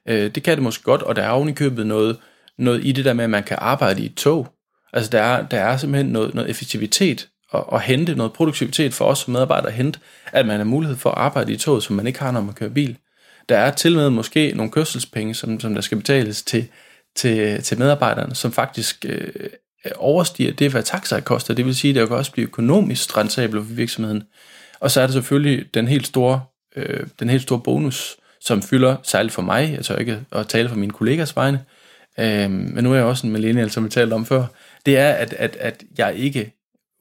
øh, det kan det måske godt, og der er ovenikøbet noget, noget i det der med, at man kan arbejde i et tog. Altså der er, der er simpelthen noget, noget effektivitet og, og hente noget produktivitet for os som medarbejdere at hente, at man har mulighed for at arbejde i toget, som man ikke har, når man kører bil. Der er til med måske nogle kørselspenge, som, som der skal betales til, til, til medarbejderne, som faktisk øh, overstiger det, hvad taxaer koster. Det vil sige, at det kan også blive økonomisk rentabelt for virksomheden. Og så er det selvfølgelig den helt store, øh, den helt store bonus, som fylder, særligt for mig, jeg tør ikke at tale for mine kollegers vegne, øh, øh, men nu er jeg også en millennial, som vi talte om før, det er, at, at, at jeg ikke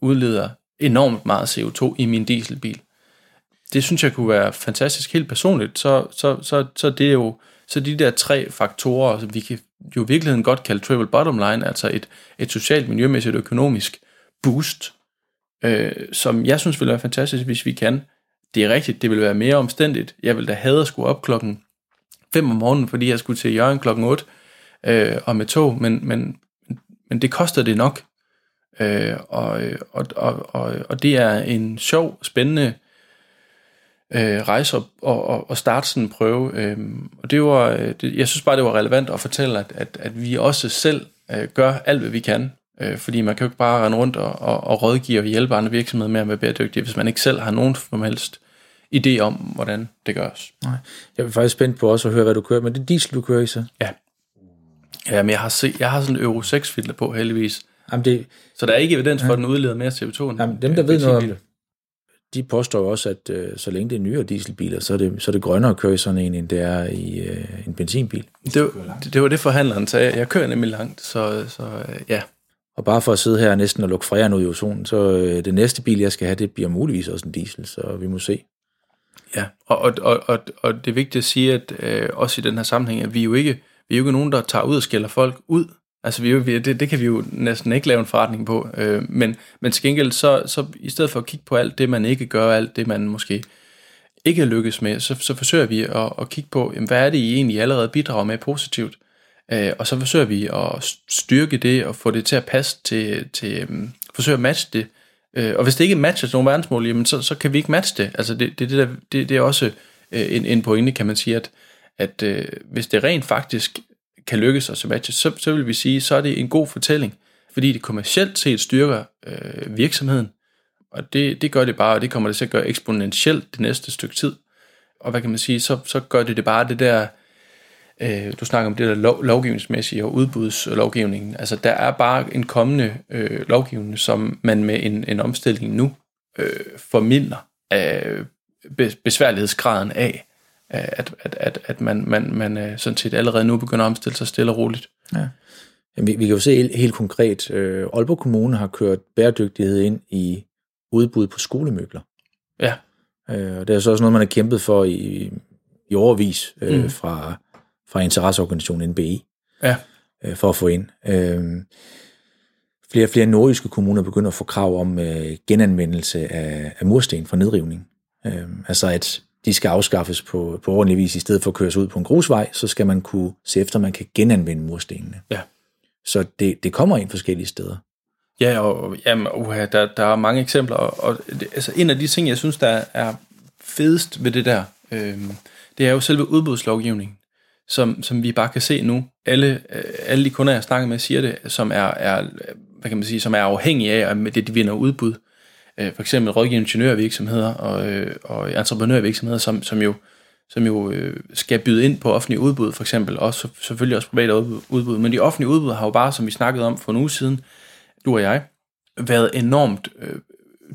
udleder enormt meget CO2 i min dieselbil. Det synes jeg kunne være fantastisk helt personligt, så, så, så, så det er jo så de der tre faktorer, som vi kan jo i virkeligheden godt kalde triple bottom line, altså et, et socialt, miljømæssigt og økonomisk boost, øh, som jeg synes ville være fantastisk, hvis vi kan. Det er rigtigt, det vil være mere omstændigt. Jeg ville da have at skulle op klokken 5 om morgenen, fordi jeg skulle til Jørgen klokken 8 øh, og med tog, men, men, men det koster det nok. Øh, og, og, og, og, og det er en sjov, spændende øh, rejse og, og, og starte sådan en prøve. Øh, og det var, øh, det, jeg synes bare, det var relevant at fortælle, at, at, at vi også selv øh, gør alt, hvad vi kan. Øh, fordi man kan jo ikke bare rende rundt og, og, og rådgive og hjælpe andre virksomheder med at være bæredygtige, hvis man ikke selv har nogen som helst idé om, hvordan det gøres. Nej. Jeg er faktisk spændt på også at høre, hvad du kører. Men det er diesel, du kører i så? Ja. Ja, men jeg har, set, jeg har sådan en Euro 6 filter på, heldigvis. Jamen det, Så der er ikke evidens for, at den udleder mere CO2 end jamen, dem, der øh, ved noget om, de påstår jo også, at øh, så længe det er nyere dieselbiler, så er det, så er det grønnere at køre i sådan en, end det er i øh, en benzinbil. Det, var- det, var det, forhandleren sagde. Jeg kører nemlig langt, så, så øh, ja. Og bare for at sidde her næsten og lukke fræren ud i ozonen, så øh, det næste bil, jeg skal have, det bliver muligvis også en diesel, så vi må se. Ja, og, og, og, og, og det er vigtigt at sige, at øh, også i den her sammenhæng, at vi jo ikke, vi er jo ikke nogen, der tager ud og skælder folk ud. Altså, vi vi, det, det kan vi jo næsten ikke lave en forretning på. Øh, men, men til gengæld, så, så i stedet for at kigge på alt det, man ikke gør, alt det, man måske ikke lykkes med, så, så forsøger vi at, at kigge på, jamen, hvad er det, I egentlig allerede bidrager med positivt? Øh, og så forsøger vi at styrke det og få det til at passe til, til øh, forsøge at matche det. Øh, og hvis det ikke matcher nogle verdensmål, jamen, så, så kan vi ikke matche det. Altså det, det, det, der, det, det er også øh, en, en pointe, kan man sige, at, at øh, hvis det rent faktisk kan lykkes os at matche, så, så vil vi sige, så er det en god fortælling, fordi det kommercielt set styrker øh, virksomheden, og det, det gør det bare, og det kommer det til at gøre eksponentielt det næste stykke tid. Og hvad kan man sige, så, så gør det det bare det der, øh, du snakker om det der lov, lovgivningsmæssige og udbudslovgivningen. Altså der er bare en kommende øh, lovgivning, som man med en, en omstilling nu øh, formidler øh, besværlighedsgraden af, øh, at, at, at, at man, man, man øh, sådan set allerede nu begynder at omstille sig stille og roligt. Ja. Jamen, vi, vi kan jo se helt, konkret, øh, Aalborg Kommune har kørt bæredygtighed ind i udbud på skolemøbler. Ja, Øh, og det er så også noget, man har kæmpet for i, i overvis øh, Mm. fra, fra interesseorganisationen NBI ja, øh, for at få ind. Øh, flere og flere nordjyske kommuner begynder at få krav om øh, genanvendelse af, af mursten fra nedrivning. Øh, altså at de skal afskaffes på, på ordentlig vis, i stedet for at køres ud på en grusvej, så skal man kunne se efter, at man kan genanvende murstenene. ja. Så det, det kommer ind forskellige steder. Ja, og jamen, uha, der, der er mange eksempler, og, og det, altså, en af de ting, jeg synes, der er fedest ved det der, øh, det er jo selve udbudslovgivningen, som, som vi bare kan se nu. Alle, øh, alle de kunder, jeg snakker med, siger det, som er, er, hvad kan man sige, som er afhængige af, at det, de vinder udbud. Øh, for eksempel rådgivende ingeniørvirksomheder og, øh, og entreprenørvirksomheder, som, som jo, som jo øh, skal byde ind på offentlige udbud, for eksempel, og så, selvfølgelig også private udbud-. Men de offentlige udbud har jo bare, som vi snakkede om for en uge siden, du og jeg, været enormt øh,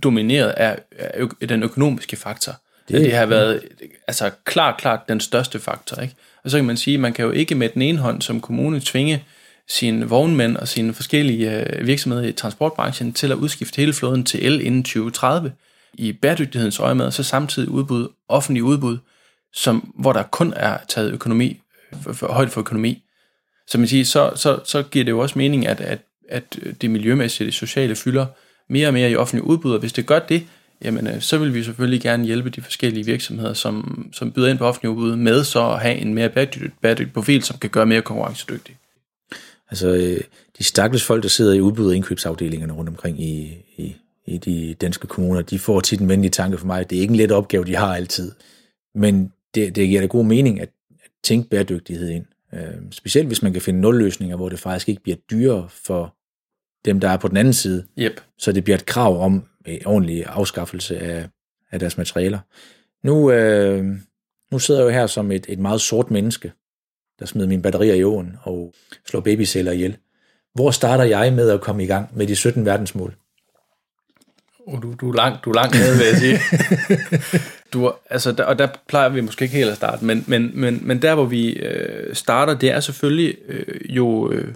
domineret af, af den økonomiske faktor. Det, Det- har været altså klart, klart den største faktor. Ikke? Og så kan man sige, man kan jo ikke med den ene hånd som kommune tvinge sine vognmænd og sine forskellige øh, virksomheder i transportbranchen til at udskifte hele flåden til el inden 2030 i bæredygtighedens øje med, og så samtidig udbud, offentlig udbud, som, hvor der kun er taget økonomi, øh, for, for, højde for økonomi. Så man siger, så, så, så giver det jo også mening, at, at, at det miljømæssige, det sociale fylder mere og mere i offentlige udbud, og hvis det gør det, jamen øh, så vil vi selvfølgelig gerne hjælpe de forskellige virksomheder, som, som byder ind på offentlige udbud, med så at have en mere bæredygtig, bæredygtig profil, som kan gøre mere konkurrencedygtig. Altså, øh, de stakkels folk, der sidder i udbud- og indkøbsafdelingerne rundt omkring i, i, i de danske kommuner, de får tit en venlig tanke for mig. Det er ikke en let opgave, de har altid. Men det, det giver da god mening at, at tænke bæredygtighed ind. Øh, specielt hvis man kan finde nulløsninger, hvor det faktisk ikke bliver dyrere for dem, der er på den anden side, Yep. så det bliver et krav om øh, ordentlig afskaffelse af, af deres materialer. Nu, øh, nu sidder jeg jo her som et, et meget sort menneske, der smider mine batterier i åen og slår babyceller ihjel. Hvor starter jeg med at komme i gang med de 17 verdensmål? Oh, du, du, er langt, du er langt nede, vil jeg sige. du, altså, der, og der plejer vi måske ikke helt at starte, men, men, men, men der, hvor vi øh, starter, det er selvfølgelig øh, jo øh,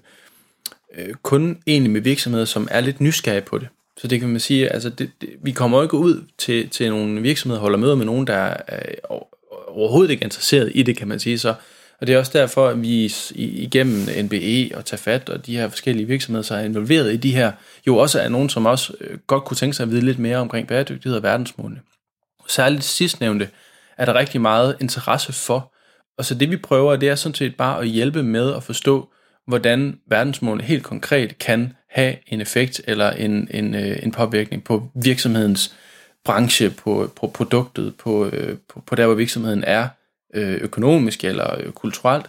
øh, kun egentlig med virksomheder, som er lidt nysgerrige på det. Så det kan man sige, altså det, det, vi kommer jo ikke ud til, til nogle virksomheder, holder møder med nogen, der er øh, overhovedet ikke interesseret i det, kan man sige. Så, og det er også derfor, at vi igennem NBE og Tafat og de her forskellige virksomheder, så er involveret i de her, jo også er nogen, som også øh, godt kunne tænke sig at vide lidt mere omkring bæredygtighed og verdensmålene. Særligt sidstnævnte er der rigtig meget interesse for. Og så det vi prøver, det er sådan set bare at hjælpe med at forstå, hvordan verdensmålene helt konkret kan have en effekt eller en, en, øh, en påvirkning på virksomhedens branche, på, på produktet, på, øh, på, på der, hvor virksomheden er Øh, økonomisk eller øh, kulturelt.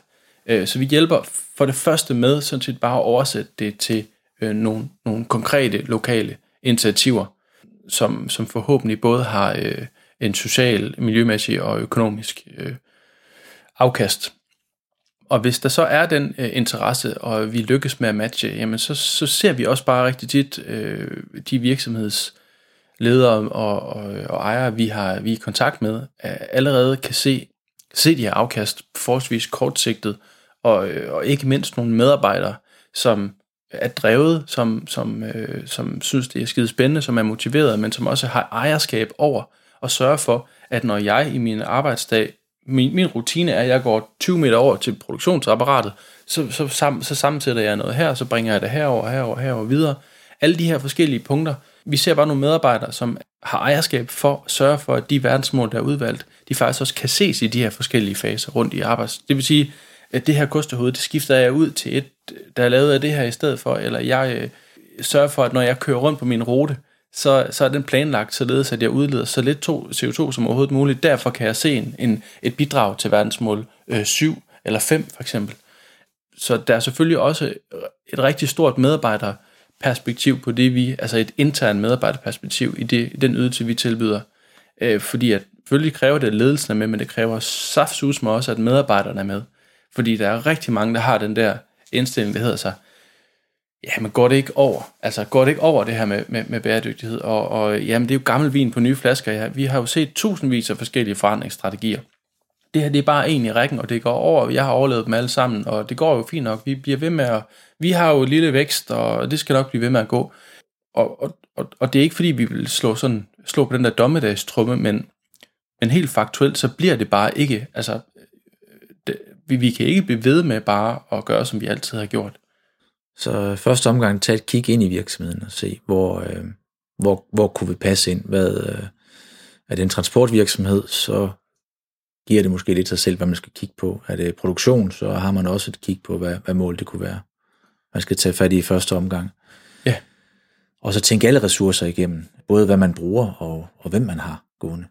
Øh, så vi hjælper for det første med sådan set bare at oversætte det til nogle, nogle konkrete lokale initiativer, som, som forhåbentlig både har en social, miljømæssig og økonomisk afkast. Og hvis der så er den øh, interesse, og vi lykkes med at matche, jamen så, så ser vi også bare rigtig tit øh, de virksomhedsledere og, og, og ejere, vi har vi er i kontakt med, allerede kan se, se de her afkast forholdsvis kortsigtet, og, øh, og ikke mindst nogle medarbejdere, som er drevet, som, som, øh, som synes, det er skide spændende, som er motiveret, men som også har ejerskab over og sørge for, at når jeg i min arbejdsdag, min, min rutine er, at jeg går 20 meter over til produktionsapparatet, så, så, sam, så sammensætter jeg noget her, så bringer jeg det herover, herover, herover videre. Alle de her forskellige punkter. Vi ser bare nogle medarbejdere, som har ejerskab for at sørge for, at de verdensmål, der er udvalgt, de faktisk også kan ses i de her forskellige faser rundt i arbejds. Det vil sige, at det her kosterhoved, det skifter jeg ud til et, der er lavet af det her i stedet for, eller jeg øh, sørger for, at når jeg kører rundt på min rute, så, så er den planlagt således, at jeg udleder så lidt to, CO2 som overhovedet muligt. Derfor kan jeg se en, en, et bidrag til verdensmål øh, 7 eller 5 for eksempel. Så der er selvfølgelig også et rigtig stort medarbejder perspektiv på det, vi, altså et internt medarbejderperspektiv i, det, i den ydelse, vi tilbyder. Øh, fordi at selvfølgelig kræver det, at ledelsen er med, men det kræver saftsus med også, at medarbejderne er med. Fordi der er rigtig mange, der har den der indstilling, der hedder sig, ja, men går det ikke over? Altså, går det ikke over det her med, med, med bæredygtighed? Og, og jamen, det er jo gammel vin på nye flasker. Ja. Vi har jo set tusindvis af forskellige forandringsstrategier. Det her, det er bare en i rækken, og det går over. Jeg har overlevet dem alle sammen, og det går jo fint nok. Vi bliver ved med at... Vi har jo en lille vækst, og det skal nok blive ved med at gå. Og, og, og, og det er ikke fordi, vi vil slå, sådan, slå på den der dommedagstrumme, men, men helt faktuelt, så bliver det bare ikke... Altså, det, vi, vi kan ikke blive ved med bare at gøre, som vi altid har gjort. Så første omgang tage et kig ind i virksomheden og se, hvor, øh, hvor, hvor kunne vi passe ind. Hvad, øh, er det en transportvirksomhed, så giver det måske lidt sig selv, hvad man skal kigge på. Er det produktion, så har man også et kig på, hvad, hvad mål det kunne være. Man skal tage fat i første omgang. Ja. Og så tænke alle ressourcer igennem. Både hvad man bruger og, og hvem man har gående.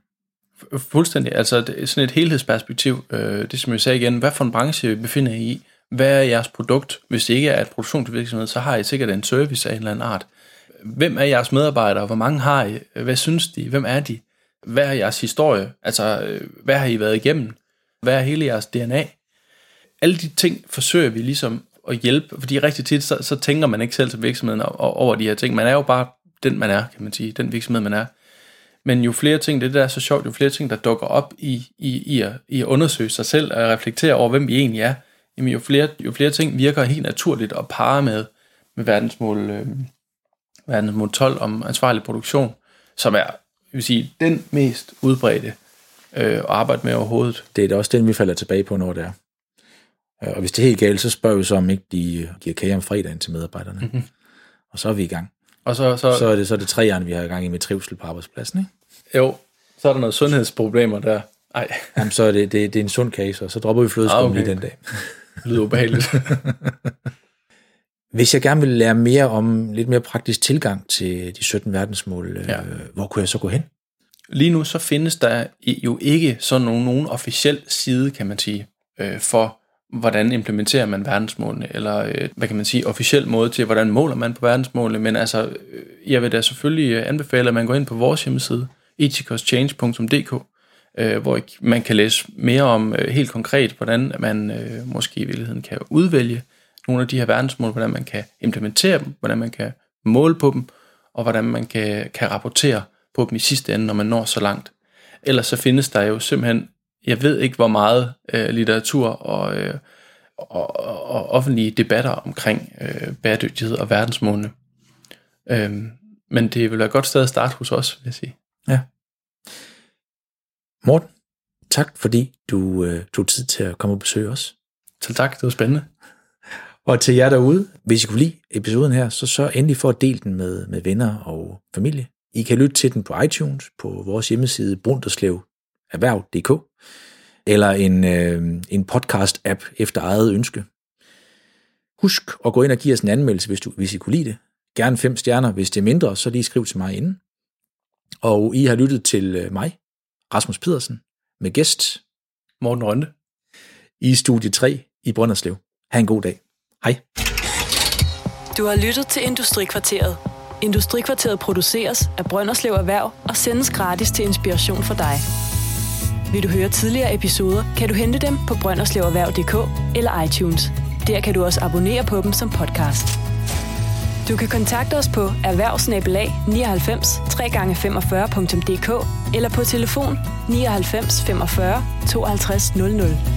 Fuldstændig. Altså sådan et helhedsperspektiv. Øh, det som jeg sagde igen, hvad for en branche befinder I i? Hvad er jeres produkt? Hvis det ikke er et produktionsvirksomhed, så har I sikkert en service af en eller anden art. Hvem er jeres medarbejdere? Hvor mange har I? Hvad synes de? Hvem er de? Hvad er jeres historie? Altså, øh, hvad har I været igennem? Hvad er hele jeres DNA? Alle de ting forsøger vi ligesom at hjælpe, fordi rigtig tit, så, så tænker man ikke selv som virksomheden over de her ting. Man er jo bare den, man er, kan man sige. Den virksomhed, man er. Men jo flere ting, det der er så sjovt, jo flere ting, der dukker op i, i, i, at, i at undersøge sig selv og reflektere over, hvem vi egentlig er, jamen jo flere, jo flere ting virker helt naturligt at parre med, med verdensmål, øh, verdensmål 12 om ansvarlig produktion, som er vil sige, den mest udbredte øh, at arbejde med overhovedet. Det er da også den, vi falder tilbage på, når det er. Øh, og hvis det er helt galt, så spørger vi så, om ikke de giver kage om fredagen til medarbejderne. Mm-hmm. Og så er vi i gang. Og så, så, så er det så er det tre år, vi har i gang i med trivsel på arbejdspladsen, ikke? Jo, så er der noget sundhedsproblemer der. Ej. Jamen, så er det, det, det er en sund case, og så dropper vi flødeskum ah, okay. lige den dag. Det lyder ubehageligt. Hvis jeg gerne vil lære mere om lidt mere praktisk tilgang til de 17 verdensmål, øh, ja. hvor kunne jeg så gå hen? Lige nu så findes der jo ikke sådan nogen, nogen officiel side, kan man sige, øh, for hvordan implementerer man verdensmålene, eller øh, hvad kan man sige, officiel måde til, hvordan måler man på verdensmålene, men altså, jeg vil da selvfølgelig anbefale, at man går ind på vores hjemmeside, ethicauschange.dk, øh, hvor man kan læse mere om øh, helt konkret, hvordan man øh, måske i virkeligheden kan udvælge nogle af de her verdensmål, hvordan man kan implementere dem, hvordan man kan måle på dem, og hvordan man kan, kan rapportere på dem i sidste ende, når man når så langt. Ellers så findes der jo simpelthen, jeg ved ikke hvor meget øh, litteratur og, øh, og, og offentlige debatter omkring øh, bæredygtighed og verdensmålene. Øh, men det vil være et godt sted at starte hos os, vil jeg sige. Ja. Morten, tak fordi du øh, tog tid til at komme og besøge os. Selv tak, det var spændende. Og til jer derude, hvis I kunne lide episoden her, så sørg endelig for at dele den med, med venner og familie. I kan lytte til den på iTunes, på vores hjemmeside brunderslev erhverv.dk, eller en, øh, en podcast-app efter eget ønske. Husk at gå ind og give os en anmeldelse, hvis, du, hvis I kunne lide det. Gerne fem stjerner. Hvis det er mindre, så lige skriv til mig inden. Og I har lyttet til øh, mig, Rasmus Pedersen, med gæst Morten Rønne. i studie 3 i Brønderslev. Ha' en god dag. Hej. Du har lyttet til Industrikvarteret. Industrikvarteret produceres af Brønderslev Erhverv og sendes gratis til inspiration for dig. Vil du høre tidligere episoder, kan du hente dem på brønderslevererhverv.dk eller iTunes. Der kan du også abonnere på dem som podcast. Du kan kontakte os på erhvervsnabelag 99 3x45.dk eller på telefon 99 45 52 00.